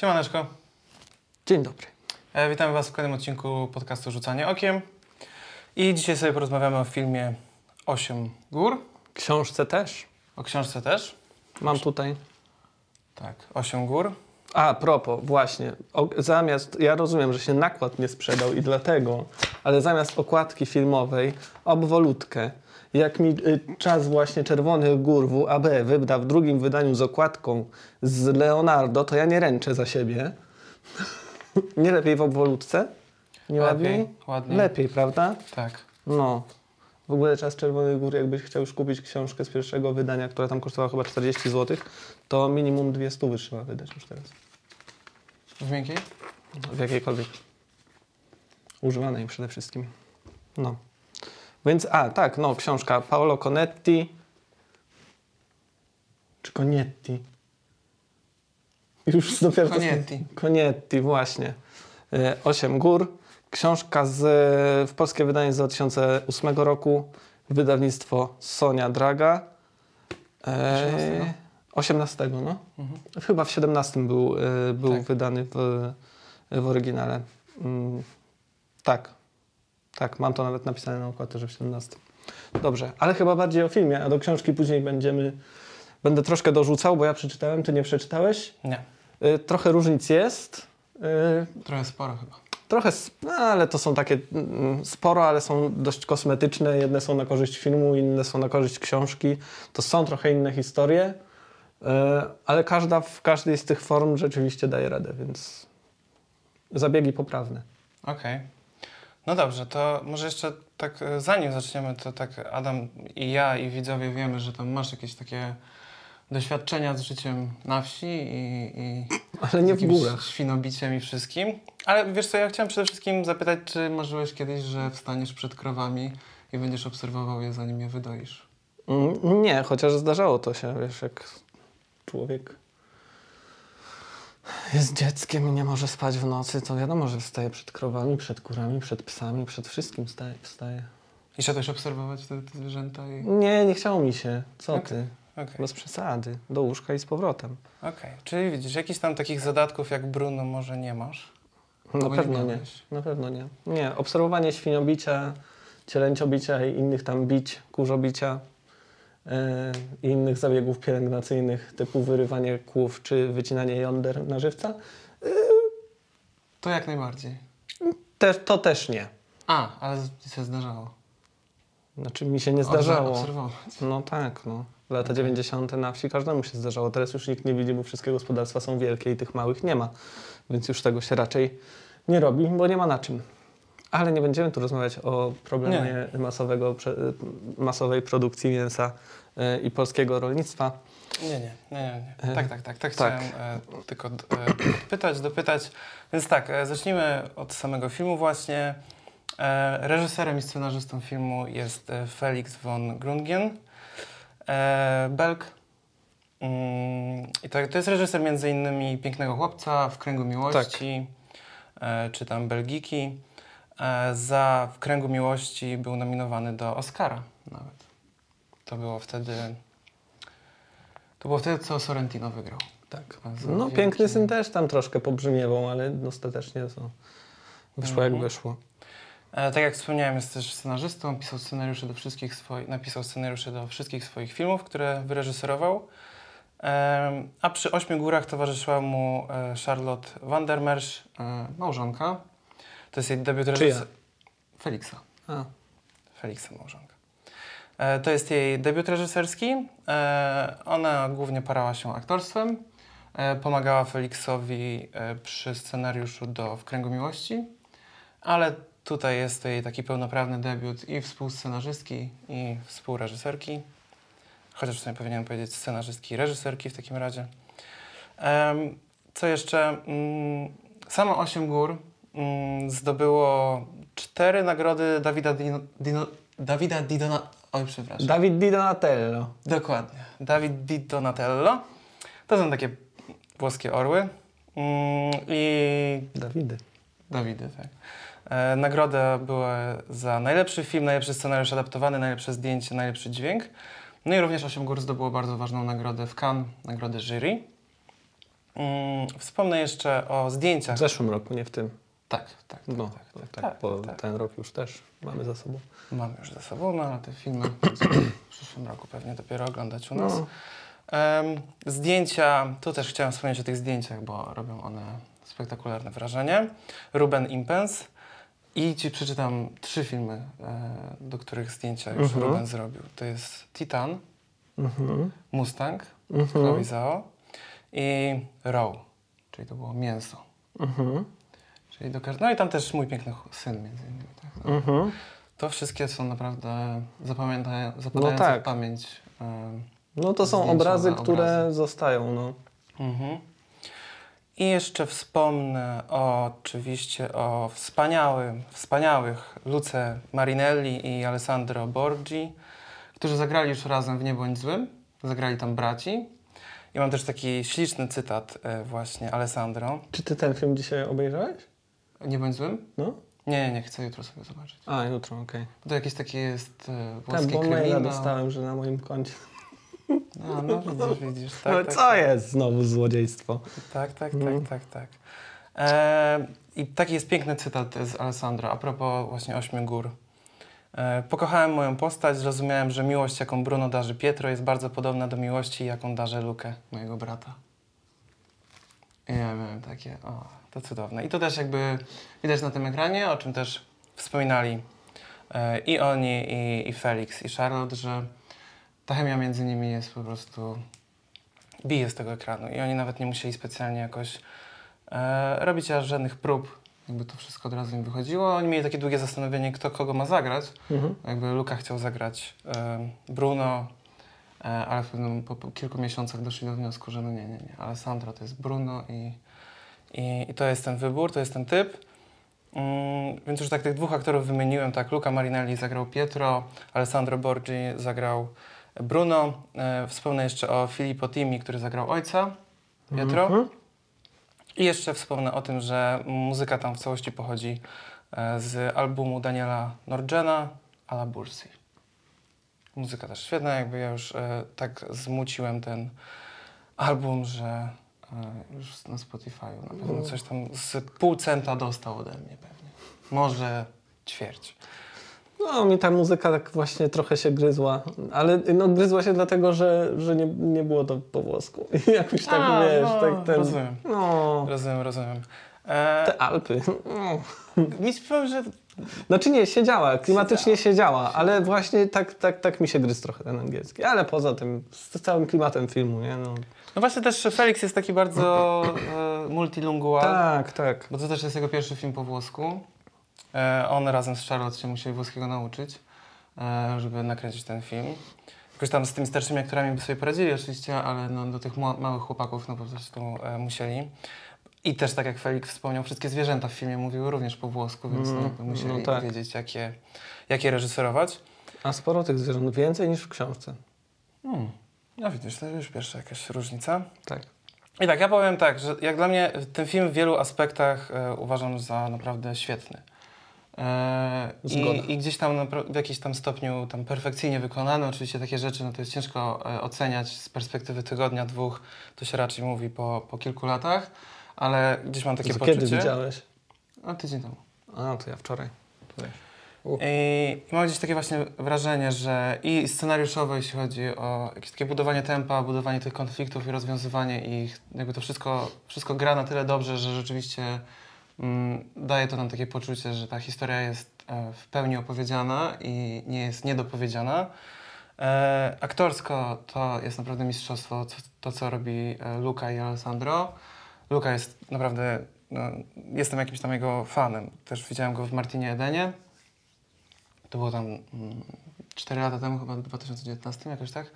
Siemaneczko. Dzień dobry. E, witamy Was w kolejnym odcinku podcastu Rzucanie Okiem. I dzisiaj sobie porozmawiamy o filmie Osiem Gór. Książce też. O książce też. Mam tutaj. Tak, Osiem Gór. A, propos, właśnie. O, zamiast, ja rozumiem, że się nakład nie sprzedał i dlatego, ale zamiast okładki filmowej, obwolutkę. Jak mi y, czas właśnie Czerwonych Gór WAB wyda w drugim wydaniu z okładką z Leonardo, to ja nie ręczę za siebie. nie lepiej w obwolutce? Nie ładniej? Lepiej, ładniej. Lepiej, prawda? Tak. No. W ogóle Czas Czerwonych Gór, jakbyś chciał już kupić książkę z pierwszego wydania, która tam kosztowała chyba 40 zł, to minimum dwie stówy trzeba wydać już teraz. W miękkiej? W jakiejkolwiek. Używanej przede wszystkim. No. Więc, a tak, no, książka Paolo Conetti. Czy Conietti? Już dopiero Conietti. Conietti, właśnie. E, Osiem gór. Książka z, w polskie wydanie z 2008 roku. Wydawnictwo Sonia Draga. E, 18? 18, no. Mhm. Chyba w 17 był, e, był Tak. wydany w, w oryginale. Mm, tak. Tak, mam to nawet napisane na okładce, że w 17. Dobrze, ale chyba bardziej o filmie, a do książki później będziemy... Będę troszkę dorzucał, bo ja przeczytałem, ty nie przeczytałeś. Nie. Y, trochę różnic jest. Y, Trochę sporo chyba. trochę, no, ale to są takie mm, sporo, ale są dość kosmetyczne. Jedne są na korzyść filmu, inne są na korzyść książki. To są trochę inne historie, y, ale każda w każdej z tych form rzeczywiście daje radę, więc zabiegi poprawne. Okej. No dobrze, to może jeszcze tak e, zanim zaczniemy, to tak Adam i ja i widzowie wiemy, że tam masz jakieś takie doświadczenia z życiem na wsi i, i Ale nie z w górach. świnobiciem i wszystkim. Ale wiesz co, ja chciałem przede wszystkim zapytać, czy marzyłeś kiedyś, że wstaniesz przed krowami i będziesz obserwował je, zanim je wydoisz? Mm, Nie, chociaż zdarzało to się, wiesz, jak człowiek jest dzieckiem i nie może spać w nocy, to wiadomo, że wstaje przed krowami, przed kurami, przed psami, przed wszystkim wstaje. wstaje. I szedłeś obserwować te, te zwierzęta i... Nie, nie chciało mi się. Co Okej. ty? Okej, Bez przesady. Do łóżka i z powrotem. okej. Czyli widzisz, jakichś tam takich zadatków jak Bruno może nie masz? Na pewno nie. miałeś. Na pewno nie. Nie, obserwowanie świniobicia, cielęciobicia i innych tam bić, kurzobicia i innych zabiegów pielęgnacyjnych typu wyrywanie kłów czy wycinanie jąder na żywca, To jak najbardziej. też, to też nie. A, ale się zdarzało. Znaczy mi się nie zdarzało. Obserwować. No tak, no. Lata 90. na wsi każdemu się zdarzało. Teraz już nikt nie widzi, bo wszystkie gospodarstwa są wielkie i tych małych nie ma. Więc już tego się raczej nie robi, bo nie ma na czym. Ale nie będziemy tu rozmawiać o problemie masowego, masowej produkcji mięsa y, i polskiego rolnictwa. Nie, nie, nie, nie. nie. E, Tak, tak, tak. Tak tak. chciałem e, tylko e, pytać, dopytać. Więc tak, e, zacznijmy od samego filmu właśnie. E, reżyserem i scenarzystą filmu jest e, Felix von Grungen. E, Belg. Mm, I tak, to jest reżyser między innymi Pięknego Chłopca, W Kręgu Miłości, e, czy tam Belgiki. E, za W Kręgu Miłości był nominowany do Oscara nawet. To było wtedy... To było wtedy, co Sorrentino wygrał. Tak. No wielki- piękny syn też tam troszkę pobrzmiewał, ale ostatecznie to wyszło jak Mhm. wyszło. E, tak jak wspomniałem, jest też scenarzystą, pisał scenariusze do wszystkich swoich, napisał scenariusze do wszystkich swoich filmów, które wyreżyserował. Em, a przy Ośmiu Górach towarzyszyła mu e, Charlotte Vandermersch, e, małżonka. To jest jej debiut Czyja? reżyser... Feliksa. A, Feliksa małżonka. E, To jest jej debiut reżyserski. E, Ona głównie parała się aktorstwem. E, Pomagała Feliksowi e, przy scenariuszu do W Kręgu Miłości, ale tutaj jest to jej taki pełnoprawny debiut i współscenarzystki, i współreżyserki. Chociaż w sumie powinienem powiedzieć scenarzystki i reżyserki w takim razie. Co jeszcze? Mm, Samo Osiem Gór zdobyło cztery nagrody Dawida Dino, Dino, Dawida Didona... Oj, przepraszam. Dawid Di Donatello. Dokładnie. Dawid Di Donatello. To są takie włoskie orły. Mm, I Dawidy. Dawidy, tak. E, nagrody były za najlepszy film, najlepszy scenariusz adaptowany, najlepsze zdjęcie, najlepszy dźwięk. No i również Osiem Gór zdobyło bardzo ważną nagrodę w Cannes, nagrodę jury. Mm, wspomnę jeszcze o zdjęciach. W zeszłym roku, nie w tym. Tak, tak, tak, No, tak, tak, tak, tak, tak, bo tak. ten rok już też mamy za sobą. Mamy już ze sobą, no ale te filmy w przyszłym roku pewnie dopiero oglądać u nas. No. Em, zdjęcia, tu też chciałem wspomnieć o tych zdjęciach, bo robią one spektakularne wrażenie. Ruben Impens i ci przeczytam trzy filmy, e, do których zdjęcia już Mhm. Ruben zrobił. To jest Titan, Mhm. Mustang, Mhm. Chloe Zhao i Row, czyli to było mięso. Mhm. Czyli do każdego, no i tam też mój piękny syn między innymi. Tak, no. Mhm. To wszystkie są naprawdę zapamięta, zapadające tak. w pamięć. em, No to są obrazy, które obrazy. zostają. No. Mhm. I jeszcze wspomnę oczywiście o wspaniałym, wspaniałych Luce Marinelli i Alessandro Borgi, którzy zagrali już razem w Nie bądź złym. Zagrali tam braci. I mam też taki śliczny cytat e, właśnie Alessandro. Czy ty ten film dzisiaj obejrzałeś? Nie bądź złym? No? Nie, nie, chcę jutro sobie zobaczyć. A, jutro, okej. To jakieś takie jest e, Okay. włoskie Tam, bo maila dostałem, że na moim koncie. A, no widzisz, widzisz. Tak, no tak, co tak. jest znowu złodziejstwo? Tak, tak, Mhm. tak, tak, tak. E, I taki jest piękny cytat z Alessandro a propos właśnie Ośmiu Gór. E, pokochałem moją postać, zrozumiałem, że miłość, jaką Bruno darzy Pietro, jest bardzo podobna do miłości, jaką darzę Lukę, mojego brata. Takie, o, to cudowne. I to też jakby widać na tym ekranie, o czym też wspominali e, i oni, i, i Felix, i Charlotte, że ta chemia między nimi jest po prostu bije z tego ekranu i oni nawet nie musieli specjalnie jakoś e, robić aż żadnych prób, jakby to wszystko od razu im wychodziło. Oni mieli takie długie zastanowienie, kto kogo ma zagrać. Mhm. Jakby Luka chciał zagrać e, Bruno, e, ale w pewnym, po, po kilku miesiącach doszli do wniosku, że no nie, nie, nie, Alessandro to jest Bruno i, i, i to jest ten wybór, to jest ten typ. Mm, więc już tak tych dwóch aktorów wymieniłem, tak, Luca Marinelli zagrał Pietro, Alessandro Borgi zagrał Bruno. E, wspomnę jeszcze o Filippo Timi, który zagrał ojca Pietro. Mhm. I jeszcze wspomnę o tym, że muzyka tam w całości pochodzi e, z albumu Daniela Norgena, Ala Bursi. Muzyka też świetna, jakby ja już e, tak zmuciłem ten album, że już na Spotify'u na pewno coś tam z pół centa dostał ode mnie pewnie. Może ćwierć. No, mi ta muzyka tak właśnie trochę się gryzła, ale no, gryzła się dlatego, że, że nie, nie było to po włosku. Jakoś tak, A, wiesz, no, tak ten... rozumiem. No, Rozumiem, rozumiem. E, te Alpy. Mi powiem, że Znaczy nie, siedziała, klimatycznie siedziała, ale właśnie tak, tak, tak mi się gryzł trochę ten angielski. Ale poza tym, z całym klimatem filmu, nie? No. No właśnie też Felix jest taki bardzo e, multilingual, Tak, tak. bo to też jest jego pierwszy film po włosku. E, on razem z Charlotte się musieli włoskiego nauczyć, e, żeby nakręcić ten film. Jakoś tam z tymi starszymi aktorami by sobie poradzili oczywiście, ale no, do tych małych chłopaków no po prostu e, musieli. I też tak jak Felix wspomniał, wszystkie zwierzęta w filmie mówiły również po włosku, więc Mm, no, musieli no tak. wiedzieć, jak je, jak je reżyserować. A sporo tych zwierząt, więcej niż w książce. Hmm. No widzisz, to już pierwsza jakaś różnica. Tak. I tak, ja powiem tak, że jak dla mnie ten film w wielu aspektach e, uważam za naprawdę świetny. E, i, I gdzieś tam w jakimś tam stopniu tam perfekcyjnie wykonane. Oczywiście takie rzeczy, no to jest ciężko e, oceniać z perspektywy tygodnia, dwóch. To się raczej mówi po, po kilku latach, ale gdzieś mam takie To poczucie. kiedy widziałeś? A tydzień temu. A, to ja wczoraj. I, I mam gdzieś takie właśnie wrażenie, że i scenariuszowo, jeśli chodzi o jakieś takie budowanie tempa, budowanie tych konfliktów i rozwiązywanie ich, jakby to wszystko, wszystko gra na tyle dobrze, że rzeczywiście mm, daje to nam takie poczucie, że ta historia jest e, w pełni opowiedziana i nie jest niedopowiedziana. E, aktorsko to jest naprawdę mistrzostwo, co, to co robi e, Luca i Alessandro. Luca jest naprawdę, no, jestem jakimś tam jego fanem. Też widziałem go w Martinie Edenie. To było tam mm, 4 lata temu, chyba w 2019, jakoś tak.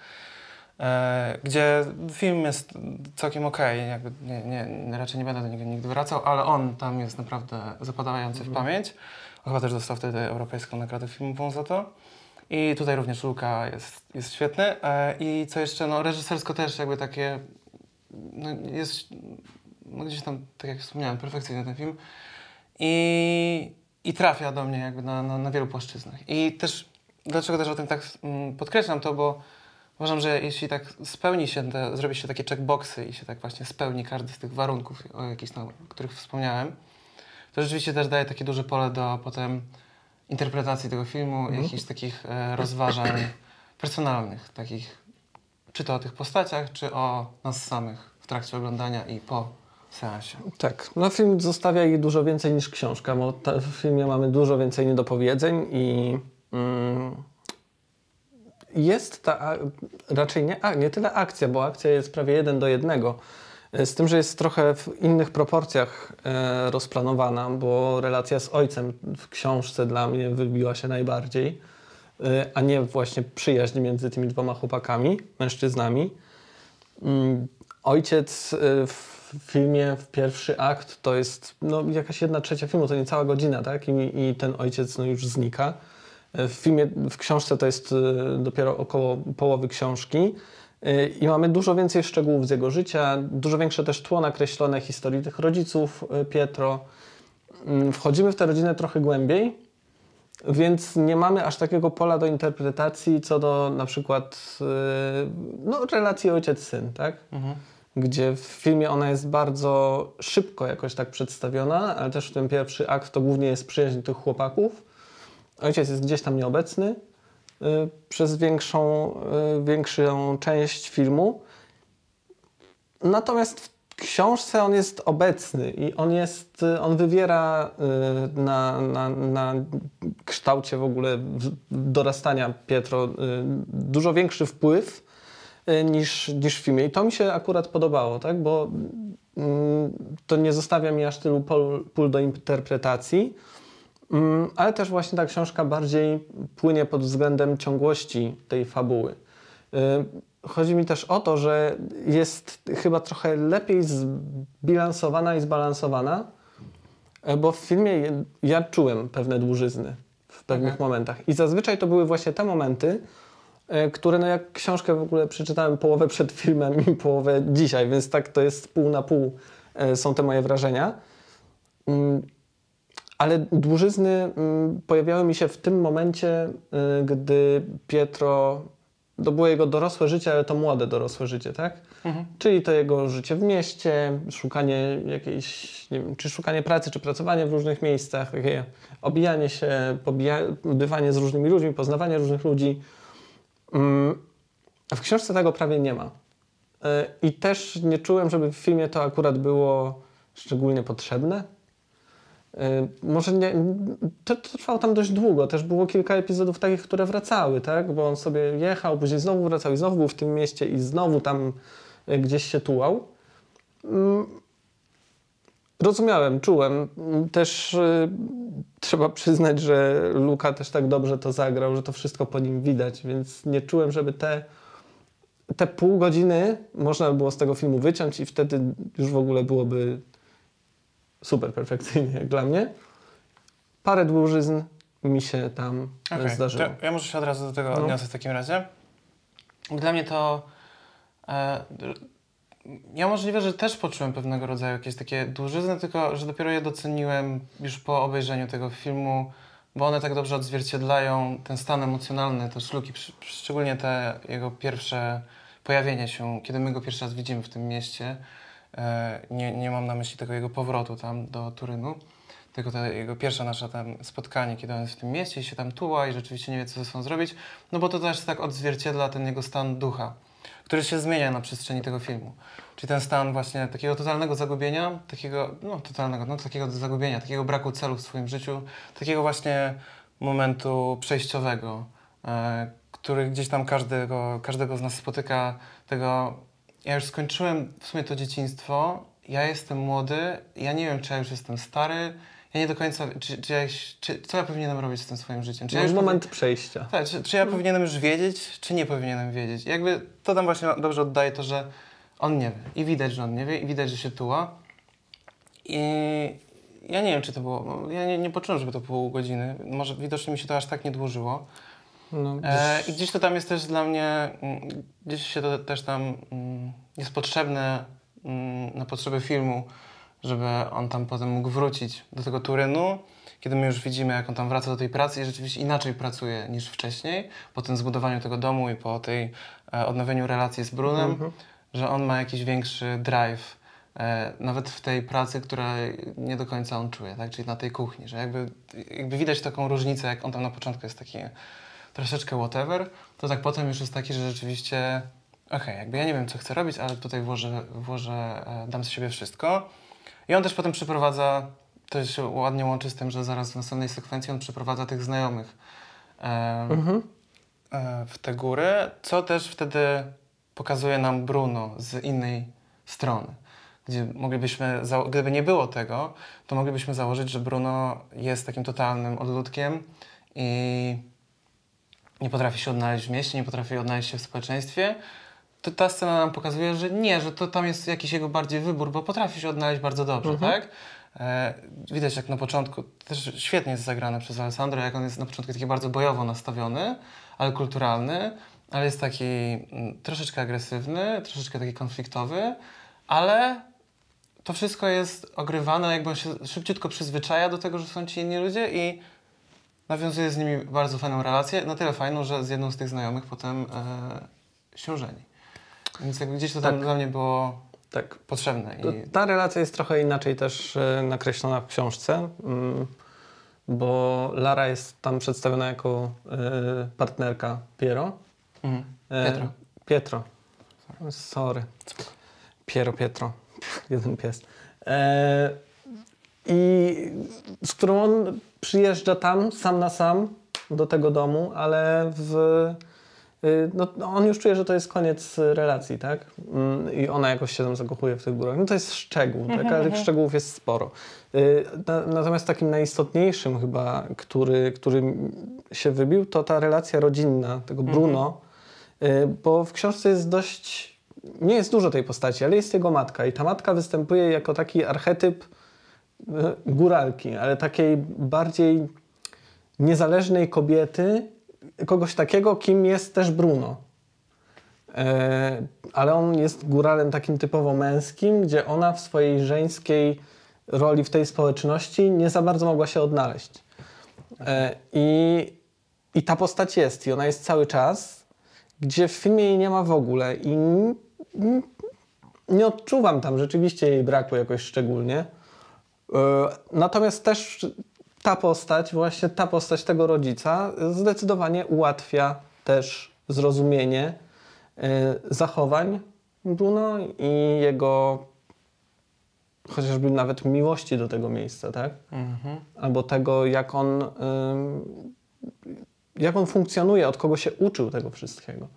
E, gdzie film jest całkiem okej, jakby nie, nie, raczej nie będę do niego nigdy wracał, ale on tam jest naprawdę zapadający w pamięć. On chyba też dostał wtedy Europejską Nagrodę Filmową za to. I tutaj również Luka jest, jest świetny. E, I co jeszcze, no reżysersko też jakby takie, no jest no gdzieś tam, tak jak wspomniałem, perfekcyjny ten film. I, i trafia do mnie jakby na, na, na wielu płaszczyznach. I też, dlaczego też o tym tak mm, podkreślam to, bo uważam, że jeśli tak spełni się, te, zrobi się takie checkboxy i się tak właśnie spełni każdy z tych warunków, o jakichś o których wspomniałem, to rzeczywiście też daje takie duże pole do potem interpretacji tego filmu, Mhm. jakichś takich e, rozważań personalnych, takich czy to o tych postaciach, czy o nas samych w trakcie oglądania i po seansie. Tak, no film zostawia jej dużo więcej niż książka, bo w filmie mamy dużo więcej niedopowiedzeń i mm, jest ta, raczej nie, nie tyle akcja, bo akcja jest prawie jeden do jednego, e, z tym, że jest trochę w innych proporcjach e, rozplanowana, bo relacja z ojcem w książce dla mnie wybiła się najbardziej, e, a nie właśnie przyjaźń między tymi dwoma chłopakami, mężczyznami. Mm, Ojciec y, w filmie, w pierwszy akt to jest no, jakaś jedna trzecia filmu, to nie cała godzina, tak? I, i ten ojciec no, już znika. Y, W filmie, w książce to jest y, dopiero około połowy książki Y, i mamy dużo więcej szczegółów z jego życia, dużo większe też tło nakreślone historii tych rodziców Pietro. Mm, Wchodzimy w tę rodzinę trochę głębiej, więc nie mamy aż takiego pola do interpretacji co do na przykład no, relacji ojciec-syn, tak? Gdzie w filmie ona jest bardzo szybko jakoś tak przedstawiona, ale też w ten pierwszy akt to głównie jest przyjaźń tych chłopaków. Ojciec jest gdzieś tam nieobecny yy, przez większą, yy, większą część filmu. Natomiast w książce on jest obecny i on jest, y, on wywiera y, na, na, na kształcie w ogóle dorastania Pietro y, dużo większy wpływ y, niż, niż w filmie. I to mi się akurat podobało, tak? bo mm, to nie zostawia mi aż tylu pól, pól do interpretacji. Mm, Ale też właśnie ta książka bardziej płynie pod względem ciągłości tej fabuły. Y, Chodzi mi też o to, że jest chyba trochę lepiej zbilansowana i zbalansowana, y, bo w filmie ja czułem pewne dłużyzny w pewnych Okej. momentach. I zazwyczaj to były właśnie te momenty, y, które no jak książkę w ogóle przeczytałem połowę przed filmem i połowę dzisiaj, więc tak to jest pół na pół y, są te moje wrażenia. Mm, ale dłużyzny mm, pojawiały mi się w tym momencie, y, gdy Pietro, to było jego dorosłe życie, ale to młode dorosłe życie, tak? Mhm. Czyli to jego życie w mieście, szukanie jakiejś, nie wiem, czy szukanie pracy, czy pracowanie w różnych miejscach, takie obijanie się, pobija, bywanie z różnymi ludźmi, poznawanie różnych ludzi. Mm, w książce tego prawie nie ma. Y, I też nie czułem, żeby w filmie to akurat było szczególnie potrzebne. Y, Może nie, to, to trwało tam dość długo. Też było kilka epizodów takich, które wracały, tak? Bo on sobie jechał, później znowu wracał i znowu był w tym mieście i znowu tam y, gdzieś się tułał. Rozumiałem, czułem. Też y, trzeba przyznać, że Luka też tak dobrze to zagrał, że to wszystko po nim widać, więc nie czułem, żeby te, te pół godziny można by było z tego filmu wyciąć i wtedy już w ogóle byłoby super perfekcyjnie jak dla mnie. Parę dłużyzn mi się tam Okej, zdarzyło. to ja może się od razu do tego No. odniosę w takim razie. Dla mnie to. E, ja możliwe, że też poczułem pewnego rodzaju jakieś takie dłużyzny, tylko że dopiero je doceniłem już po obejrzeniu tego filmu, bo one tak dobrze odzwierciedlają ten stan emocjonalny też Luki, szczególnie te jego pierwsze pojawienie się, kiedy my go pierwszy raz widzimy w tym mieście. E, nie, nie mam na myśli tego jego powrotu tam do Turynu, tylko to jego pierwsze nasze tam spotkanie, kiedy on jest w tym mieście i się tam tuła i rzeczywiście nie wie, co ze sobą zrobić, no bo to też tak odzwierciedla ten jego stan ducha, który się zmienia na przestrzeni tego filmu. Czyli ten stan właśnie takiego totalnego zagubienia, takiego, no totalnego, no takiego zagubienia, takiego braku celu w swoim życiu, takiego właśnie momentu przejściowego, e, który gdzieś tam każdego, każdego z nas spotyka, tego ja już skończyłem w sumie to dzieciństwo, ja jestem młody, ja nie wiem, czy ja już jestem stary, ja nie do końca, czy, czy, ja, czy co ja powinienem robić z tym swoim życiem? Czy ja No, już moment przejścia. tak, czy, czy ja powinienem już wiedzieć, czy nie powinienem wiedzieć? I Jakby to tam właśnie dobrze oddaje to, że on nie wie. I widać, że on nie wie, i widać, że się tuła. I ja nie wiem, czy to było. no, Ja nie, nie poczułem, żeby to pół godziny. Może widocznie mi się to aż tak nie dłużyło. No, E, I gdzieś to tam jest też dla mnie, mm, gdzieś się to też tam mm, jest potrzebne mm, na potrzeby filmu, żeby on tam potem mógł wrócić do tego Turynu, kiedy my już widzimy, jak on tam wraca do tej pracy i rzeczywiście inaczej pracuje niż wcześniej, po tym zbudowaniu tego domu i po tej e, odnowieniu relacji z Brunem, Mhm. że on ma jakiś większy drive, e, nawet w tej pracy, która nie do końca on czuje, tak? czyli na tej kuchni, że jakby, jakby widać taką różnicę, jak on tam na początku jest taki troszeczkę whatever, to tak potem już jest taki, że rzeczywiście okej, jakby ja nie wiem, co chcę robić, ale tutaj włożę, włożę e, dam z siebie wszystko. I on też potem przyprowadza, to się ładnie łączy z tym, że zaraz w następnej sekwencji on przyprowadza tych znajomych e, Mhm. e, w te góry, co też wtedy pokazuje nam Bruno z innej strony. Gdzie moglibyśmy, gdyby nie było tego, to moglibyśmy założyć, że Bruno jest takim totalnym odludkiem i nie potrafi się odnaleźć w mieście, nie potrafi odnaleźć się w społeczeństwie. To ta scena nam pokazuje, że nie, że to tam jest jakiś jego bardziej wybór, bo potrafi się odnaleźć bardzo dobrze, Mhm. tak? E, widać jak na początku, też świetnie jest zagrane przez Alessandro, jak on jest na początku taki bardzo bojowo nastawiony, ale kulturalny, ale jest taki mm, troszeczkę agresywny, troszeczkę taki konfliktowy, ale to wszystko jest ogrywane, jakby on się szybciutko przyzwyczaja do tego, że są ci inni ludzie i nawiązuje z nimi bardzo fajną relację, na tyle fajną, że z jedną z tych znajomych potem e, się żeni. Więc jakby gdzieś to Tak. dla mnie było Tak. potrzebne. I, ta relacja jest trochę inaczej też e, nakreślona w książce, mm, bo Lara jest tam przedstawiona jako e, partnerka Piero. mhm. E, Pietro. Pietro. Sorry. Piero, Pietro. Jeden pies. I z którą on przyjeżdża tam sam na sam do tego domu, ale w, no, no on już czuje, że to jest koniec relacji, tak? Mm, I ona jakoś się tam zakochuje w tych górach. No to jest szczegół, tak? ale tych szczegółów jest sporo. Y, na, natomiast takim najistotniejszym chyba, który, który się wybił, to ta relacja rodzinna tego Bruno, y, bo w książce jest dość, nie jest dużo tej postaci, ale jest jego matka i ta matka występuje jako taki archetyp y, góralki, ale takiej bardziej niezależnej kobiety, kogoś takiego, kim jest też Bruno. E, ale on jest góralem takim typowo męskim, gdzie ona w swojej żeńskiej roli w tej społeczności nie za bardzo mogła się odnaleźć. E, i, I ta postać jest i ona jest cały czas, gdzie w filmie jej nie ma w ogóle i nie odczuwam tam rzeczywiście jej braku jakoś szczególnie. E, Natomiast też ta postać, właśnie ta postać tego rodzica zdecydowanie ułatwia też zrozumienie e, zachowań Bruno i jego chociażby nawet miłości do tego miejsca, tak? Mhm. Albo tego, jak on, jak on funkcjonuje, od kogo się uczył tego wszystkiego.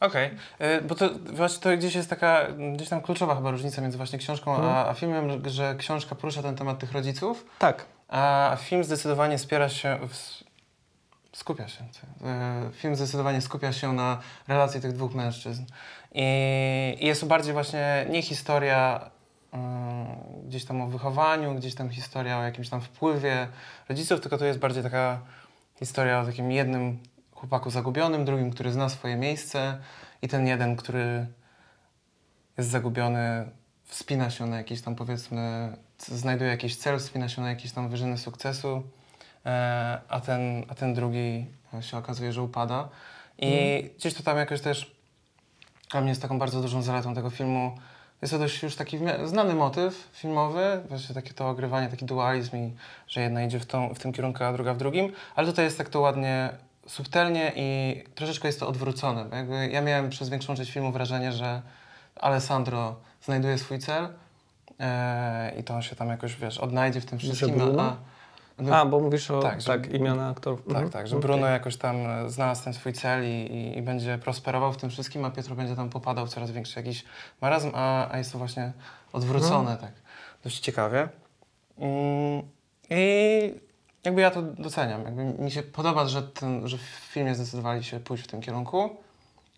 Okej, Y, bo to właśnie to gdzieś jest taka, gdzieś tam kluczowa chyba różnica między właśnie książką Mhm. a, a filmem, że książka porusza ten temat tych rodziców, Tak, a film zdecydowanie spiera się, w, skupia się? Y, film zdecydowanie skupia się na relacji tych dwóch mężczyzn. I, jest to bardziej właśnie nie historia y, gdzieś tam o wychowaniu, gdzieś tam historia o jakimś tam wpływie rodziców, tylko to jest bardziej taka historia o takim jednym chłopaku zagubionym, drugim, który zna swoje miejsce i ten jeden, który jest zagubiony, wspina się na jakiś tam powiedzmy, znajduje jakiś cel, wspina się na jakieś tam wyżyny sukcesu, e, a, ten, a ten drugi e, się okazuje, że upada. I gdzieś to tam jakoś też dla mnie jest taką bardzo dużą zaletą tego filmu. Jest to dość już taki znany motyw filmowy, właśnie takie to ogrywanie, taki dualizm i że jedna idzie w, tą, w tym kierunku, a druga w drugim, ale tutaj jest tak to ładnie, subtelnie i troszeczkę jest to odwrócone. Jakby ja miałem przez większą część filmu wrażenie, że Alessandro znajduje swój cel e, i to on się tam jakoś, wiesz, odnajdzie w tym wszystkim. Bruno? A, no, A, bo mówisz o Tak, tak, że- imiona aktorów. tak, Mhm. tak, że. Bruno jakoś tam e, znalazł ten swój cel i, i, i będzie prosperował w tym wszystkim, a Pietro będzie tam popadał w coraz większy jakiś marazm, a, a jest to właśnie odwrócone Mhm. tak dość ciekawie. Mm, I jakby ja to doceniam. Jakby mi się podoba, że, ten, że w filmie zdecydowali się pójść w tym kierunku,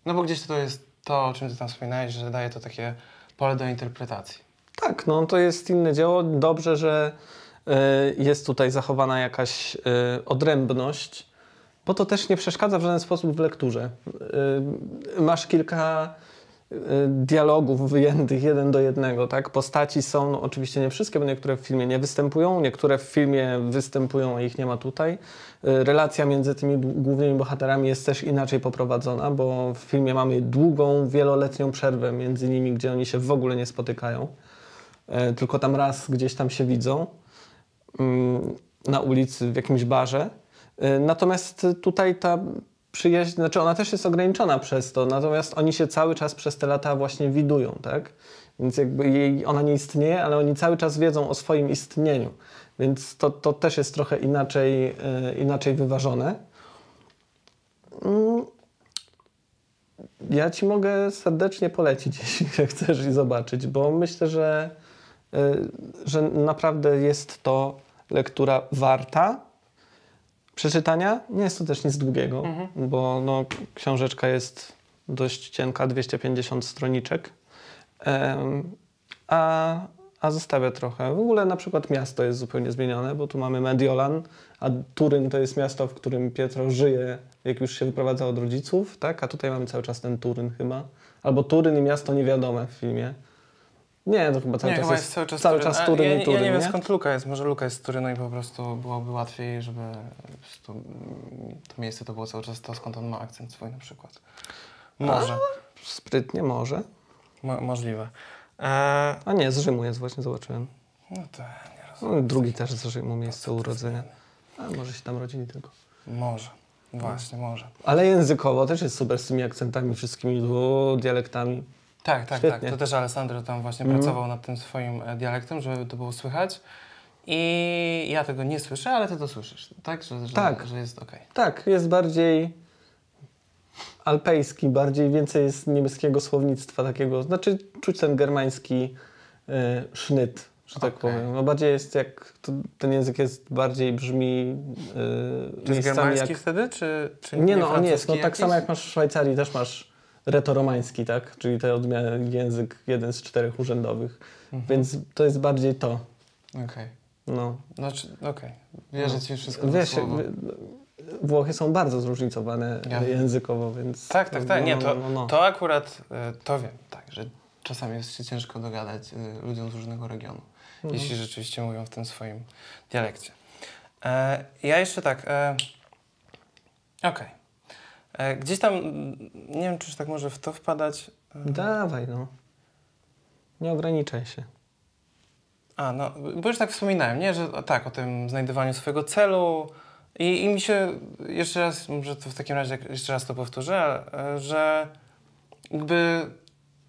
no bo gdzieś to jest to, o czym ty tam wspominałeś, że daje to takie pole do interpretacji. Tak, no to jest inne dzieło. Dobrze, że y, jest tutaj zachowana jakaś y, odrębność, bo to też nie przeszkadza w żaden sposób w lekturze. Y, masz kilka dialogów wyjętych jeden do jednego, tak? Postaci są, no, oczywiście nie wszystkie, bo niektóre w filmie nie występują, niektóre w filmie występują, a ich nie ma tutaj. Y, relacja między tymi głównymi bohaterami jest też inaczej poprowadzona, bo w filmie mamy długą, wieloletnią przerwę między nimi, gdzie oni się w ogóle nie spotykają, y, tylko tam raz gdzieś tam się widzą mm, na ulicy, w jakimś barze. Y, natomiast tutaj ta przyjaźń, znaczy ona też jest ograniczona przez to, natomiast oni się cały czas przez te lata właśnie widują, tak? Więc jakby jej, ona nie istnieje, ale oni cały czas wiedzą o swoim istnieniu. Więc to, to też jest trochę inaczej, yy, inaczej wyważone. Mm. Ja ci mogę serdecznie polecić, jeśli chcesz i zobaczyć, bo myślę, że, yy, że naprawdę jest to lektura warta przeczytania. Nie jest to też nic długiego, mhm. bo no, książeczka jest dość cienka, 250 stroniczek. Um, a, a zostawia trochę. W ogóle na przykład miasto jest zupełnie zmienione, bo tu mamy Mediolan, a Turyn to jest miasto, w którym Pietro żyje, jak już się wyprowadza od rodziców, tak? A tutaj mamy cały czas ten Turyn chyba. Albo Turyn i miasto niewiadome w filmie. Nie, to chyba cały nie, czas, chyba jest, cały czas, cały czas Turyn ja, i Turyn, Ja nie wiem nie? skąd Luka jest. Może Luka jest z Turynu i po prostu byłoby łatwiej, żeby to, to miejsce to było cały czas to, skąd on ma akcent swój na przykład. Może. A, sprytnie, może. Mo możliwe. E... A nie, z Rzymu jest właśnie, zobaczyłem. No to nie rozumiem. No, drugi też z Rzymu, miejsce urodzenia. A może się tam rodzili tylko. Może. Właśnie, może. Ale językowo też jest super z tymi akcentami, wszystkimi dialektami. Tak, tak, Świetnie. tak. To też Alessandro tam właśnie mm. pracował nad tym swoim e, dialektem, żeby to było słychać. I ja tego nie słyszę, ale ty to słyszysz, tak? Że, że, tak. że jest ok. Tak, jest bardziej alpejski, bardziej więcej jest niemieckiego słownictwa takiego. Znaczy czuć ten germański y, sznyt, że tak okay. powiem. No bardziej jest jak, to, ten język jest bardziej brzmi y, Czy jest germański jak... wtedy, czy, czy Nie, no on jest. No tak samo jak masz w Szwajcarii też masz retoromański, tak? Czyli ten odmian język jeden z czterech urzędowych. Mhm. Więc to jest bardziej to. Okej. Okay. No. Znaczy, okej. Okay. Wierzę no. ci wszystko Wiesz, Włochy są bardzo zróżnicowane ja. językowo, więc... Tak, tak, tak. Nie, no, to, no, no. to akurat, e, to wiem, tak, że czasami jest się ciężko dogadać e, ludziom z różnego regionu, mhm. jeśli rzeczywiście mówią w tym swoim dialekcie. E, ja jeszcze tak, e, okej. Okay. E, gdzieś tam, nie wiem, czy tak może w to wpadać. E, Dawaj, no. Nie ograniczaj się. A, no, bo już tak wspominałem, nie, że tak, o tym znajdowaniu swojego celu i, i mi się, jeszcze raz, może to w takim razie jeszcze raz to powtórzę, e, że jakby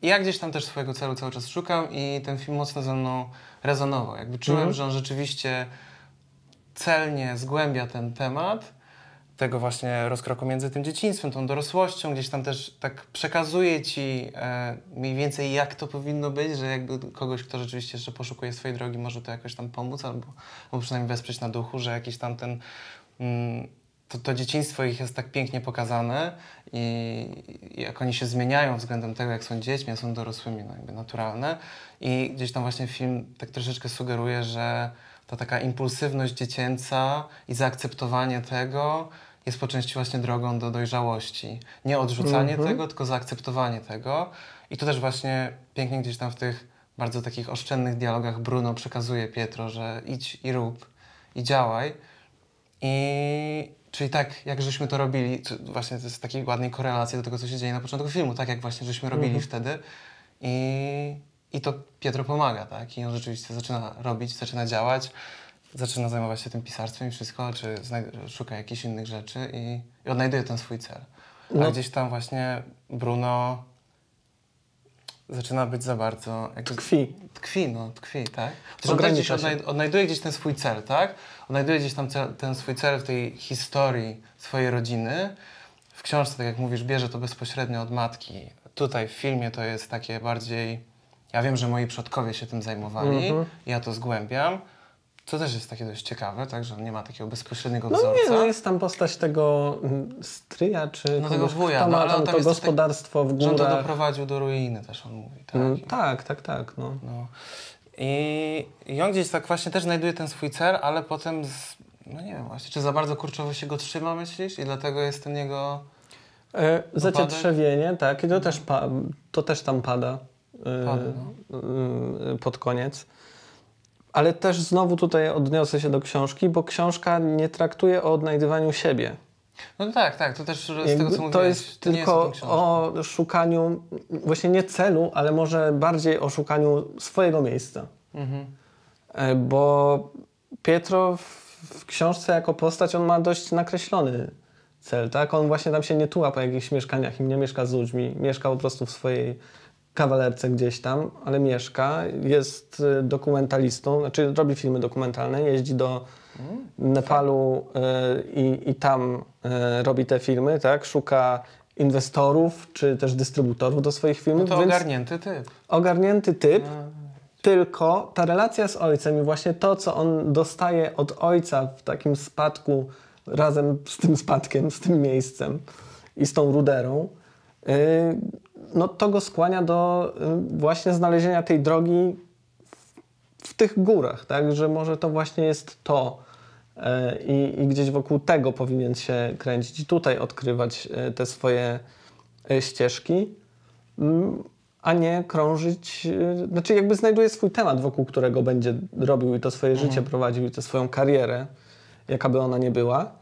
ja gdzieś tam też swojego celu cały czas szukam i ten film mocno ze mną rezonował. Jakby czułem, mm. że on rzeczywiście celnie zgłębia ten temat tego właśnie rozkroku między tym dzieciństwem, tą dorosłością, gdzieś tam też tak przekazuje ci e, mniej więcej jak to powinno być, że jakby kogoś, kto rzeczywiście jeszcze poszukuje swojej drogi, może to jakoś tam pomóc albo, albo przynajmniej wesprzeć na duchu, że jakiś tam ten mm, to, to dzieciństwo ich jest tak pięknie pokazane i, jak oni się zmieniają względem tego, jak są dziećmi, a są dorosłymi, no jakby naturalne. I gdzieś tam właśnie film tak troszeczkę sugeruje, że ta taka impulsywność dziecięca i zaakceptowanie tego jest po części właśnie drogą do dojrzałości. Nie odrzucanie mm -hmm. tego, tylko zaakceptowanie tego. I tu też właśnie pięknie gdzieś tam w tych bardzo takich oszczędnych dialogach Bruno przekazuje Pietro, że idź i rób, i działaj. I czyli tak, jak żeśmy to robili, to właśnie to jest takiej ładnej korelacji do tego, co się dzieje na początku filmu, tak jak właśnie żeśmy robili mm -hmm. wtedy. I, I to Pietro pomaga, tak? I on rzeczywiście zaczyna robić, zaczyna działać zaczyna zajmować się tym pisarstwem i wszystko, czy szuka jakichś innych rzeczy i, i odnajduje ten swój cel. A no. gdzieś tam właśnie Bruno zaczyna być za bardzo... Jakby, tkwi. Tkwi, no, tkwi, tak? Chociaż on gdzieś odnajd odnajduje gdzieś ten swój cel, tak? Odnajduje gdzieś tam cel, ten swój cel w tej historii swojej rodziny. W książce, tak jak mówisz, bierze to bezpośrednio od matki. Tutaj w filmie to jest takie bardziej... Ja wiem, że moi przodkowie się tym zajmowali, mm -hmm. ja to zgłębiam, co też jest takie dość ciekawe, tak, że nie ma takiego bezpośredniego no wzorca. Nie, no jest tam postać tego mm, stryja, czy no tego wuja, kto ma no, tam to gospodarstwo tak, w górach. Że on to doprowadził do ruiny też, on mówi. Tak, mm, tak, tak, tak. No. no. I, I on gdzieś tak właśnie też znajduje ten swój cel, ale potem, z, no nie wiem właśnie, czy za bardzo kurczowo się go trzyma, myślisz? I dlatego jest ten jego... E, zacietrzewienie, tak, i to też, pa, to też tam pada, e, Pada, e, pod koniec. Ale też znowu tutaj odniosę się do książki, bo książka nie traktuje o odnajdywaniu siebie. No tak, tak, to też z Jakby tego, co mówiłeś, to jest to tylko o tym książka. o szukaniu, właśnie nie celu, ale może bardziej o szukaniu swojego miejsca. Mhm. E, Bo Pietro w, w książce jako postać, on ma dość nakreślony cel, tak? On właśnie tam się nie tuła po jakichś mieszkaniach i nie mieszka z ludźmi. Mieszka po prostu w swojej kawalerce gdzieś tam, ale mieszka. Jest y, dokumentalistą, znaczy robi filmy dokumentalne, jeździ do Nepalu y, i, i tam y, robi te filmy, tak? Szuka inwestorów, czy też dystrybutorów do swoich No filmów, to więc ogarnięty typ. ogarnięty typ, No. tylko ta relacja z ojcem i właśnie to, co on dostaje od ojca w takim spadku, razem z tym spadkiem, z tym miejscem i z tą ruderą, no to go skłania do yy, właśnie znalezienia tej drogi w, w tych górach, tak? Że może to właśnie jest to yy, i, i gdzieś wokół tego powinien się kręcić i tutaj odkrywać yy, te swoje ścieżki. Mm, a nie krążyć, znaczy jakby znajduje swój temat, wokół którego będzie robił i to swoje życie prowadził i tę swoją karierę, jaka by ona nie była.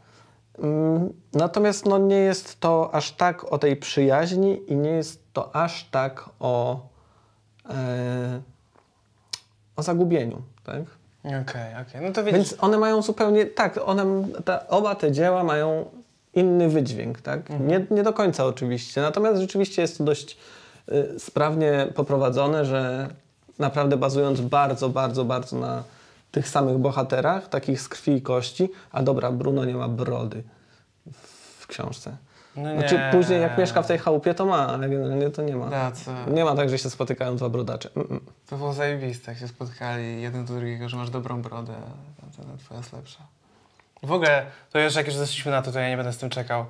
Mm, Natomiast no, nie jest to aż tak o tej przyjaźni i nie jest to aż tak o, e, o zagubieniu, tak? Okej, okej. No to widzisz, Więc one mają zupełnie, tak, one, ta, oba te dzieła mają inny wydźwięk, tak? Nie, nie do końca oczywiście, natomiast rzeczywiście jest to dość y, sprawnie poprowadzone, że naprawdę bazując bardzo, bardzo, bardzo na tych samych bohaterach, takich z krwi i kości, a dobra, Bruno nie ma brody w, w książce. No Znaczy później jak mieszka w tej chałupie, to ma, ale generalnie to nie ma. Tacy. Nie ma tak, że się spotykają dwa brodacze. Mm-mm. To było zajebiste, jak się spotkali jeden do drugiego, że masz dobrą brodę, a ta twoja jest lepsza. W ogóle, to już jak już zeszliśmy na to, to ja nie będę z tym czekał.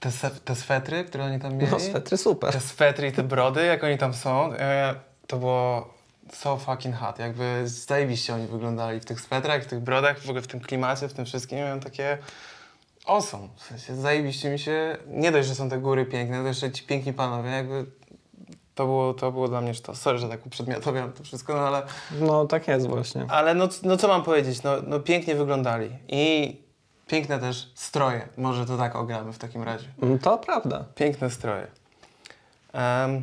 Te, se, te swetry, które oni tam mieli, No swetry super. te swetry i te brody, jak oni tam są, e, to było so fucking hot. Jakby zajebiście oni wyglądali w tych swetrach, w tych brodach, w ogóle w tym klimacie, w tym wszystkim. Miałem takie awesome. W sensie zajebiście mi się, nie dość, że są te góry piękne, to jeszcze ci piękni panowie, jakby to było, to było dla mnie to. Sorry, że tak uprzedmiotowiam to wszystko, no ale, No tak jest właśnie. ale no, no co mam powiedzieć, no, no pięknie wyglądali i piękne też stroje. Może to tak ogramy w takim razie. Mm, To prawda. Piękne stroje. Em,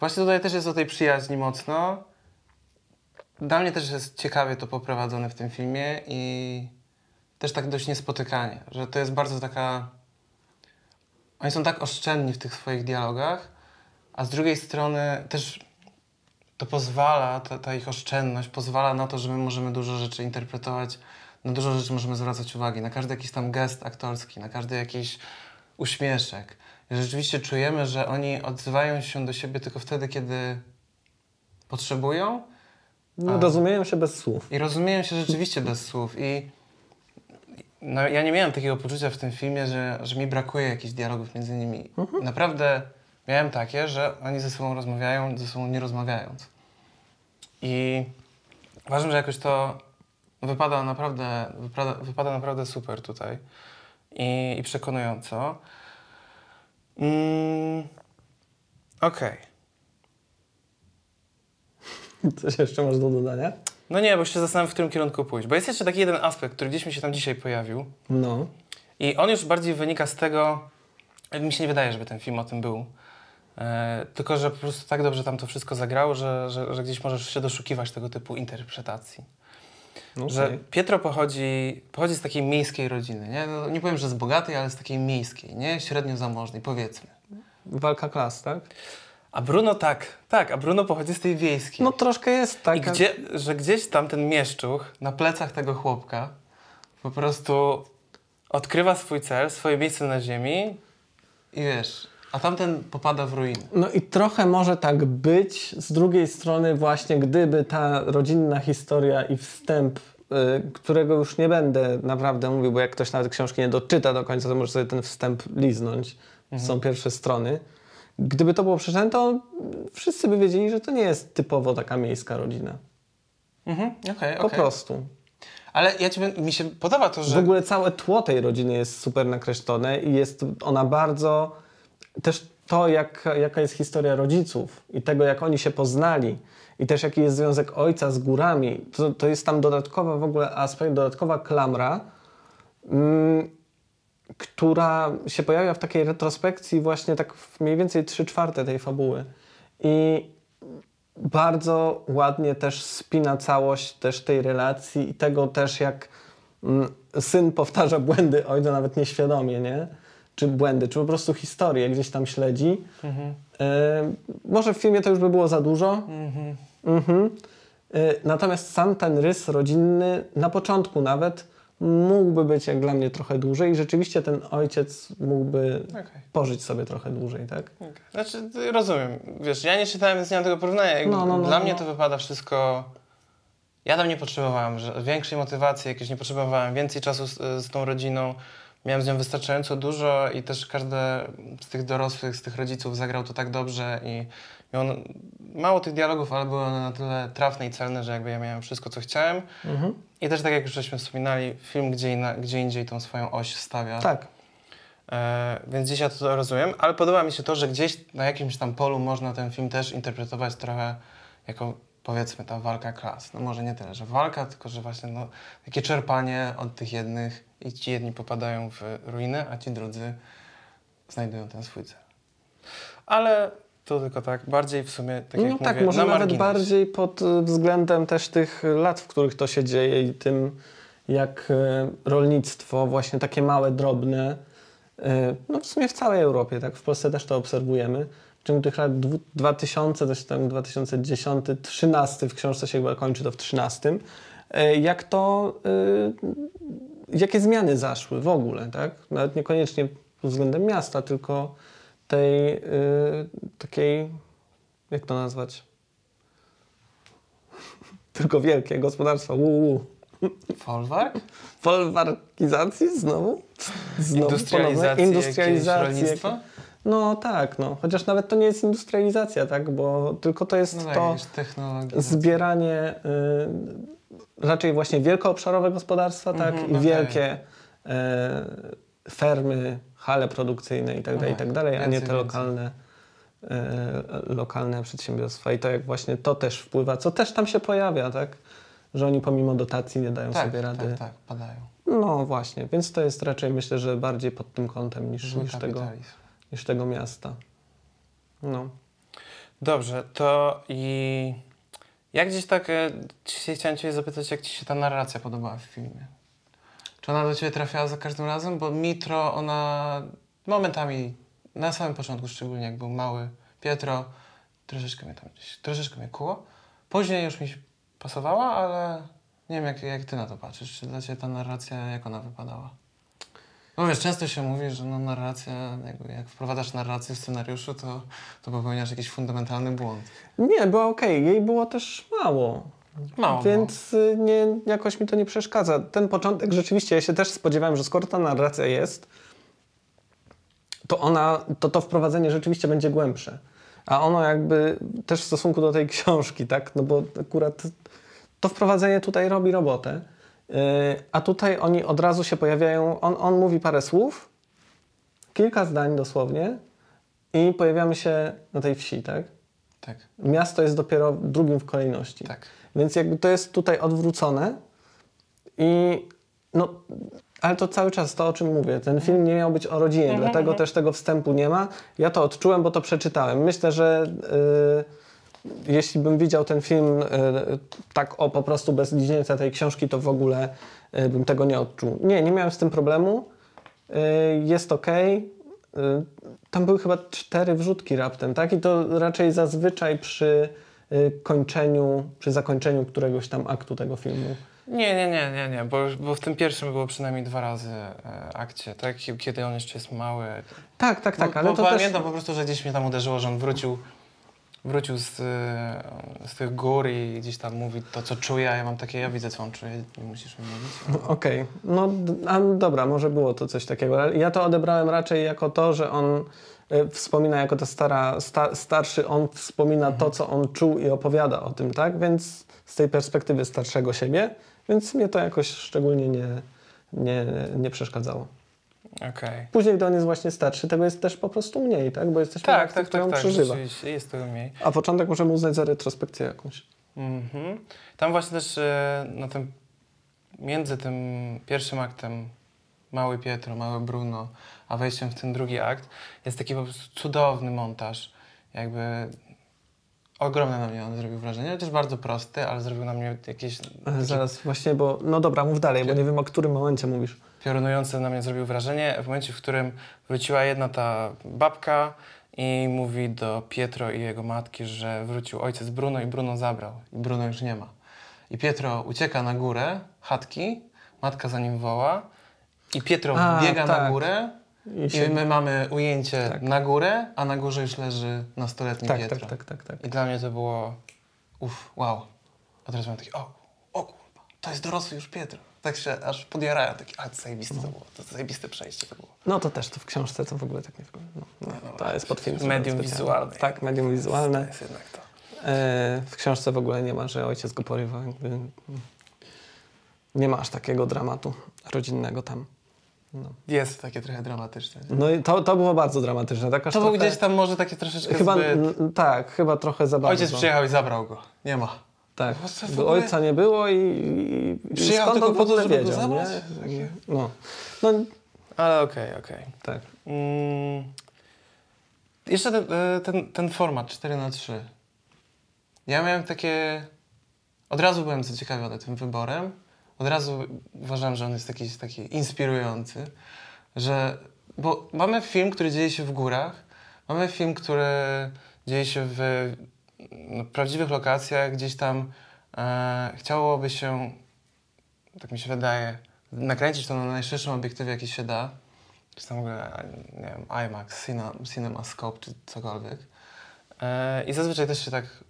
właśnie tutaj też jest o tej przyjaźni mocno. Dla mnie też jest ciekawie to poprowadzone w tym filmie i też tak dość niespotykanie, że to jest bardzo taka... Oni są tak oszczędni w tych swoich dialogach, a z drugiej strony też to pozwala, ta, ta ich oszczędność pozwala na to, że my możemy dużo rzeczy interpretować, na dużo rzeczy możemy zwracać uwagi, na każdy jakiś tam gest aktorski, na każdy jakiś uśmieszek. I rzeczywiście czujemy, że oni odzywają się do siebie tylko wtedy, kiedy potrzebują No, rozumieją się bez słów. i rozumieją się rzeczywiście bez słów. I no, ja nie miałem takiego poczucia w tym filmie, że, że mi brakuje jakichś dialogów między nimi. Naprawdę miałem takie, że oni ze sobą rozmawiają, ze sobą nie rozmawiając. I uważam, że jakoś to wypada naprawdę, wypada, wypada naprawdę super tutaj i, i przekonująco. Mm, Okej. Coś jeszcze masz do dodania? No nie, bo się zastanawiam, w którym kierunku pójść. Bo jest jeszcze taki jeden aspekt, który gdzieś mi się tam dzisiaj pojawił. No. I on już bardziej wynika z tego, mi się nie wydaje, żeby ten film o tym był. E, tylko, że po prostu tak dobrze tam to wszystko zagrało, że, że, że gdzieś możesz się doszukiwać tego typu interpretacji. no Że. Pietro pochodzi, pochodzi z takiej miejskiej rodziny, nie? No, nie powiem, że z bogatej, ale z takiej miejskiej, nie? Średnio zamożnej, powiedzmy. Walka klas, tak? A Bruno tak, tak, a Bruno pochodzi z tej wiejskiej. No troszkę jest tak. I gdzie, że gdzieś tam ten mieszczuch na plecach tego chłopka po prostu odkrywa swój cel, swoje miejsce na ziemi i wiesz, a tamten popada w ruiny. No i trochę może tak być. Z drugiej strony właśnie, gdyby ta rodzinna historia i wstęp, y, którego już nie będę naprawdę mówił, bo jak ktoś nawet książki nie doczyta do końca, to może sobie ten wstęp liznąć. Są pierwsze strony. Gdyby to było przeczytane, to wszyscy by wiedzieli, że to nie jest typowo taka miejska rodzina. Mhm, okej, Po okej. prostu. Ale ja ci, mi się podoba to, że... W ogóle całe tło tej rodziny jest super nakreślone i jest ona bardzo... Też to, jak, jaka jest historia rodziców i tego, jak oni się poznali i też jaki jest związek ojca z górami, to, to jest tam dodatkowa w ogóle aspekt, dodatkowa klamra, mm, która się pojawia w takiej retrospekcji właśnie tak w mniej więcej 3 czwarte tej fabuły. I bardzo ładnie też spina całość też tej relacji i tego też jak mm, syn powtarza błędy ojca nawet nieświadomie, nie? Czy błędy, czy po prostu historię gdzieś tam śledzi. Mhm. E, może w filmie to już by było za dużo. Mhm. Mhm. E, natomiast sam ten rys rodzinny na początku nawet mógłby być jak dla mnie trochę dłużej i rzeczywiście ten ojciec mógłby Okej. pożyć sobie trochę dłużej, tak? Okej. Znaczy, rozumiem. Wiesz, ja nie czytałem, więc nie mam tego porównania. No, no, no, Dla no. mnie to wypada wszystko... Ja tam nie potrzebowałem że większej motywacji, jakieś nie potrzebowałem, więcej czasu z, z tą rodziną. Miałem z nią wystarczająco dużo i też każdy z tych dorosłych, z tych rodziców zagrał to tak dobrze i miał on, mało tych dialogów, ale były one na tyle trafne i celne, że jakby ja miałem wszystko, co chciałem. Mhm. I też tak jak już żeśmy wspominali, film gdzie, inna, gdzie indziej tą swoją oś stawia. Tak. E, więc dziś ja to rozumiem, ale podoba mi się to, że gdzieś na jakimś tam polu można ten film też interpretować trochę jako powiedzmy ta walka klas. No może nie tyle, że walka, tylko że właśnie no, takie czerpanie od tych jednych i ci jedni popadają w ruinę, a ci drudzy znajdują ten swój cel. Ale to tylko tak, bardziej w sumie, tak jak no tak, mówię, może na nawet bardziej pod y, względem też tych lat, w których to się dzieje i tym, jak y, rolnictwo, właśnie takie małe, drobne, y, no w sumie w całej Europie, tak, w Polsce też to obserwujemy, w ciągu tych lat dwu- 2000, coś tam 2010, 13 w książce się chyba kończy to w 13, y, jak to, jakie zmiany zaszły w ogóle, tak, nawet niekoniecznie pod względem miasta, tylko tej y, takiej jak to nazwać? Tylko wielkie gospodarstwa. Uu. Folwark? Folwarkizacji znowu? znowu Industrializacji? Industrializacji rolnictwa? No tak, no. Chociaż nawet to nie jest industrializacja, tak? Bo tylko to jest No to technologie. zbieranie y, raczej właśnie wielkoobszarowe gospodarstwa, tak? Mhm, I okej. wielkie y, fermy, hale produkcyjne i tak dalej, i tak dalej, a nie te lokalne, y, lokalne przedsiębiorstwa. I to jak właśnie to też wpływa, co też tam się pojawia, tak? Że oni pomimo dotacji nie dają tak, sobie rady. tak, tak, padają. No właśnie, więc to jest raczej myślę, że bardziej pod tym kątem niż, Zły niż, tego, niż tego miasta. No. Dobrze, to i jak gdzieś tak e, chciałem Cię zapytać, jak Ci się ta narracja podobała w filmie? Czy ona do Ciebie trafiała za każdym razem? Bo Mitro, ona momentami, na samym początku szczególnie, jak był mały Pietro, troszeczkę mnie tam gdzieś, troszeczkę mnie kuło. Później już mi się pasowała, ale nie wiem, jak, jak Ty na to patrzysz. Czy dla Ciebie ta narracja, jak ona wypadała? No wiesz, często się mówi, że no narracja, jak wprowadzasz narrację w scenariuszu, to, to popełniasz jakiś fundamentalny błąd. Nie, była okej. Jej było też mało. Mało Więc y, nie, jakoś mi to nie przeszkadza. Ten początek rzeczywiście, ja się też spodziewałem, że skoro ta narracja jest, to ona, to to wprowadzenie rzeczywiście będzie głębsze. A ono jakby też w stosunku do tej książki, tak? No bo akurat to wprowadzenie tutaj robi robotę. Yy, a tutaj oni od razu się pojawiają, on, on mówi parę słów, kilka zdań dosłownie i pojawiamy się na tej wsi, tak? Tak, Miasto jest dopiero drugim w kolejności. tak. Więc jakby to jest tutaj odwrócone i no, ale to cały czas to, o czym mówię. Ten film nie miał być o rodzinie, dlatego też tego wstępu nie ma. Ja to odczułem, bo to przeczytałem. Myślę, że y, jeśli bym widział ten film y, tak o po prostu bez liźnięcia tej książki, to w ogóle y, bym tego nie odczuł. Nie, nie miałem z tym problemu. Y, jest. Y, Tam były chyba cztery wrzutki raptem, tak? I to raczej zazwyczaj przy kończeniu, przy zakończeniu któregoś tam aktu tego filmu. Nie, nie, nie, nie, nie, bo, bo w tym pierwszym było przynajmniej dwa razy e, akcie, tak? Kiedy on jeszcze jest mały. Tak, tak, tak, bo, ale bo to też... pamiętam po prostu, że gdzieś mnie tam uderzyło, że on wrócił, wrócił z, e, z tych gór i gdzieś tam mówi to, co czuje, a ja mam takie, ja widzę, co on czuje, nie musisz mi mówić. Okej, no d- a, dobra, może było to coś takiego, ja to odebrałem raczej jako to, że on e, wspomina jako ta stara, sta, starszy, on wspomina to, co on czuł i opowiada o tym, tak? Więc z tej perspektywy starszego siebie Więc mnie to jakoś szczególnie nie, nie, nie przeszkadzało. Okej. Później, gdy on jest właśnie starszy, tego jest też po prostu mniej, tak? Bo jesteśmy Tak, akcji, tak, którą tak, tak, przeżywa. rzeczywiście, jest tego mniej. A początek możemy uznać za retrospekcję jakąś. Mhm. Tam właśnie też e, na tym, między tym pierwszym aktem Mały Pietro, Mały Bruno, a wejściem w ten drugi akt jest taki po prostu cudowny montaż. Jakby ogromne na mnie on zrobił wrażenie, chociaż bardzo prosty, ale zrobił na mnie jakieś zaraz właśnie, bo... No dobra, mów dalej, bo nie wiem, o którym momencie mówisz. piorunujące na mnie zrobił wrażenie w momencie, w którym wróciła jedna ta babka i mówi do Pietro i jego matki, że wrócił ojciec Bruno i Bruno zabrał i Bruno już nie ma. I Pietro ucieka na górę chatki, matka za nim woła i Pietro A, wbiega na tak. górę I i się... my mamy ujęcie Tak. na górę, a na górze już leży nastoletni Tak, Pietro. tak, tak, tak, tak. I dla mnie to było uff, wow. A teraz mam taki, o, o kurwa, to jest dorosły już Pietro. Tak się aż podjarałem, taki, a to zajebiste to było, to zajebiste przejście to było. No to też, to w książce to w ogóle tak nie wygląda. No, no, no, to jest pod film. medium wizualne. Tak, medium To wizualne. jest jednak to. E, w książce w ogóle nie ma, że ojciec go porywa. Jakby, nie ma aż takiego dramatu rodzinnego tam. No, Jest takie trochę dramatyczne. no i to, to było bardzo dramatyczne. Tak To był trochę, gdzieś tam może takie troszeczkę Chyba, zbyt... tak, chyba trochę za bardzo. Ojciec przyjechał i zabrał go. Nie ma. Tak, No ogóle? ojca nie było i, i, Przyjechał skąd tylko on po to, go wiedział, zabrać? nie? No, no Ale okej, okej. tak. Mm. Jeszcze ten, e, ten, ten format 4 na 3 Ja miałem takie... Od razu byłem zaciekawiony tym wyborem. Od razu uważałem, że on jest taki, taki inspirujący. Że... Bo mamy film, który dzieje się w górach. Mamy film, który dzieje się w no, prawdziwych lokacjach. Gdzieś tam e, chciałoby się, tak mi się wydaje, nakręcić to na najszerszym obiektywie, jaki się da czy tam w ogóle, nie wiem, IMAX, Cine, CinemaScope czy cokolwiek. E, I zazwyczaj też się tak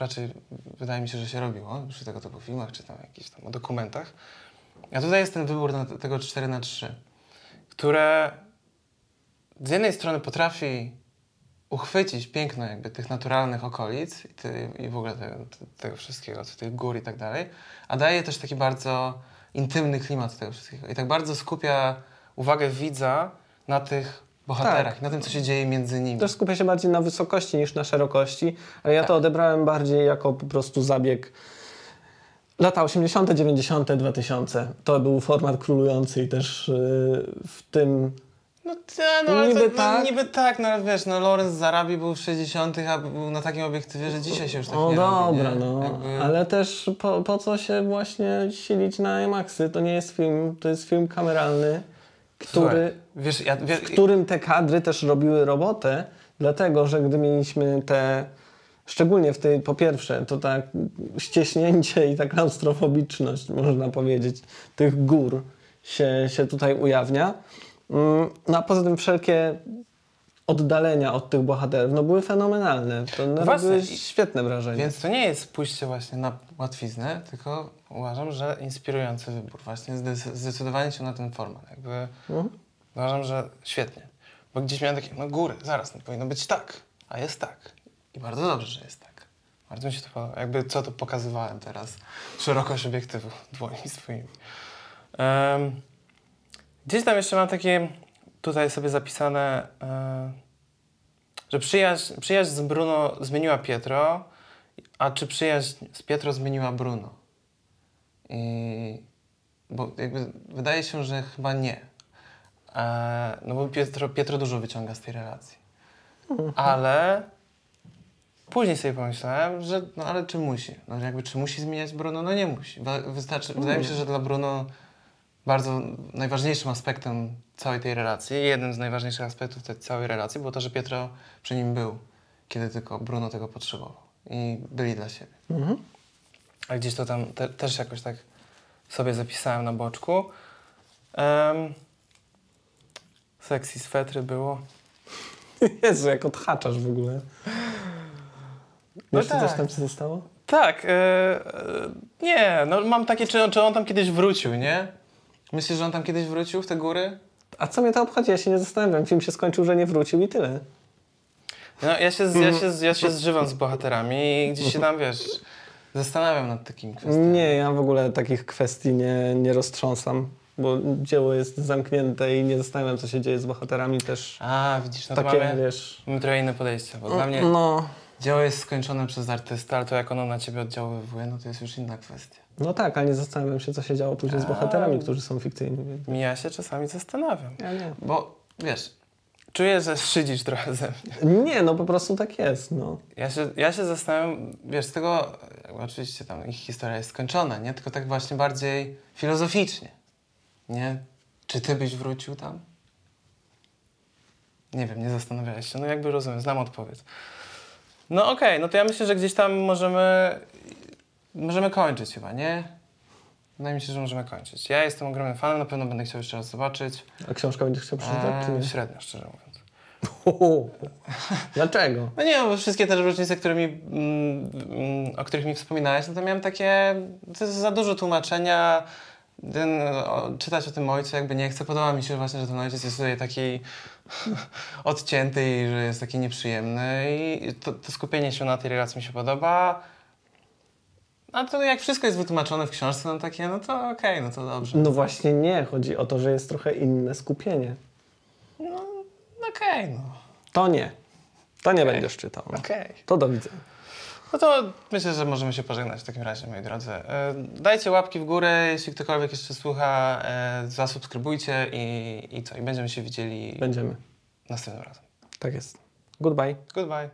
raczej wydaje mi się, że się robiło przy tego typu filmach, czy tam jakichś tam dokumentach. A tutaj jest ten wybór na te- tego 4 na 3 które z jednej strony potrafi uchwycić piękno jakby tych naturalnych okolic i, ty, i w ogóle te, te, tego wszystkiego, tych gór i tak dalej, a daje też taki bardzo intymny klimat tego wszystkiego i tak bardzo skupia uwagę widza na tych bohaterach, na tym, co się dzieje między nimi. Też skupia się bardziej na wysokości niż na szerokości, ale ja to Tak. odebrałem bardziej jako po prostu zabieg lata 80., 90., 2000. To był format królujący i też yy, w tym No, ta, no, ale Niby to, no, tak. niby tak, no ale wiesz, no Lorenz Zarabi był w 60., a był na takim obiektywie, że dzisiaj się już tak O nie robi, dobra, nie? no, Jakby- ale też po, po co się właśnie silić na IMAXy? To nie jest film, to jest film kameralny, który, Słuchaj, wiesz, ja, wiesz, w którym te kadry też robiły robotę, dlatego, że gdy mieliśmy te, szczególnie w tej, po pierwsze, to tak ścieśnięcie i ta klaustrofobiczność, można powiedzieć, tych gór się, się tutaj ujawnia. Mm, No a poza tym wszelkie oddalenia od tych bohaterów, no były fenomenalne. To Właśnie, robiły i- świetne wrażenie. Więc to nie jest pójście właśnie na łatwiznę, tylko uważam, że inspirujący wybór. Właśnie zde- zdecydowanie się na ten format. Jakby Mhm. uważam, że świetnie. Bo gdzieś miałem takie, no góry, zaraz, no powinno być tak, a jest tak. I bardzo dobrze, że jest tak. Bardzo mi się to podoba. Jakby co to pokazywałem teraz. Szerokość obiektywu dłońmi swoimi. Em, gdzieś tam jeszcze mam takie tutaj sobie zapisane, e, że przyjaźń, przyjaźń z Bruno zmieniła Pietro, a czy przyjaźń z Pietro zmieniła Bruno? I, bo jakby wydaje się, że chyba nie. E, no bo Pietro, Pietro dużo wyciąga z tej relacji. Ale później sobie pomyślałem, że no ale czy musi? No jakby czy musi zmieniać Bruno? No nie musi. Wystarczy, Wydaje mi się, że dla Bruno bardzo najważniejszym aspektem całej tej relacji, jednym z najważniejszych aspektów tej całej relacji było to, że Pietro przy nim był, kiedy tylko Bruno tego potrzebował. I byli dla siebie. Mhm. A gdzieś to tam te, też jakoś tak sobie zapisałem na boczku. Um, sexy swetry było. Jezu, jak odhaczasz w ogóle. No co tak. też tam się zostało? Tak, e, e, nie, no mam takie, czy, czy on tam kiedyś wrócił, nie? Myślisz, że on tam kiedyś wrócił w te góry? A co mnie to obchodzi? Ja się nie zastanawiam. Film się skończył, że nie wrócił i tyle. No, ja się, ja się, ja się zżywam z bohaterami i gdzieś się tam, wiesz, zastanawiam nad takimi kwestiami. Nie, ja w ogóle takich kwestii nie, nie roztrząsam, bo dzieło jest zamknięte i nie zastanawiam, co się dzieje z bohaterami też. A, widzisz, no to Takie, mamy, wiesz... mamy trochę inne podejście, bo dla mnie No, dzieło jest skończone przez artystę, ale to jak ono na ciebie oddziaływuje, no to jest już inna kwestia. No tak, ale nie zastanawiam się, co się działo później z bohaterami, którzy są fikcyjni. Ja się czasami zastanawiam, Ja nie. bo wiesz, czuję, że szydzisz trochę ze mnie. Nie, no po prostu tak jest, no. Ja się, ja się zastanawiam, wiesz, z tego, oczywiście tam ich historia jest skończona, nie? Tylko tak właśnie bardziej filozoficznie, nie? Czy ty byś wrócił tam? Nie wiem, nie zastanawiałeś się. No jakby rozumiem, znam odpowiedź. No okej, no to ja myślę, że gdzieś tam możemy, możemy kończyć chyba, nie? Wydaje mi się, że możemy kończyć. Ja jestem ogromnym fanem, na pewno będę chciał jeszcze raz zobaczyć. A książka będziesz chciał przeczytać, czy Eee, średnio, szczerze mówiąc. Dlaczego? No nie, bo wszystkie te różnice, które mi, mm, mm, o których mi wspominałeś, no to miałem takie, to jest za dużo tłumaczenia, ten, o, czytać o tym ojcu jakby nie chcę. Podoba mi się właśnie, że ten ojciec jest tutaj taki odcięty i że jest taki nieprzyjemny i to, to skupienie się na tej relacji mi się podoba. A to jak wszystko jest wytłumaczone w książce, no takie, no to okej, no to dobrze. No właśnie nie, chodzi o to, że jest trochę inne skupienie. No okej, no. To nie. To nie będziesz czytał. no. Okej. To do widzenia. No to myślę, że możemy się pożegnać w takim razie, moi drodzy. E, Dajcie łapki w górę, jeśli ktokolwiek jeszcze słucha, e, zasubskrybujcie i, i co? I będziemy się widzieli Będziemy. następnym razem. Tak jest. Goodbye. Goodbye.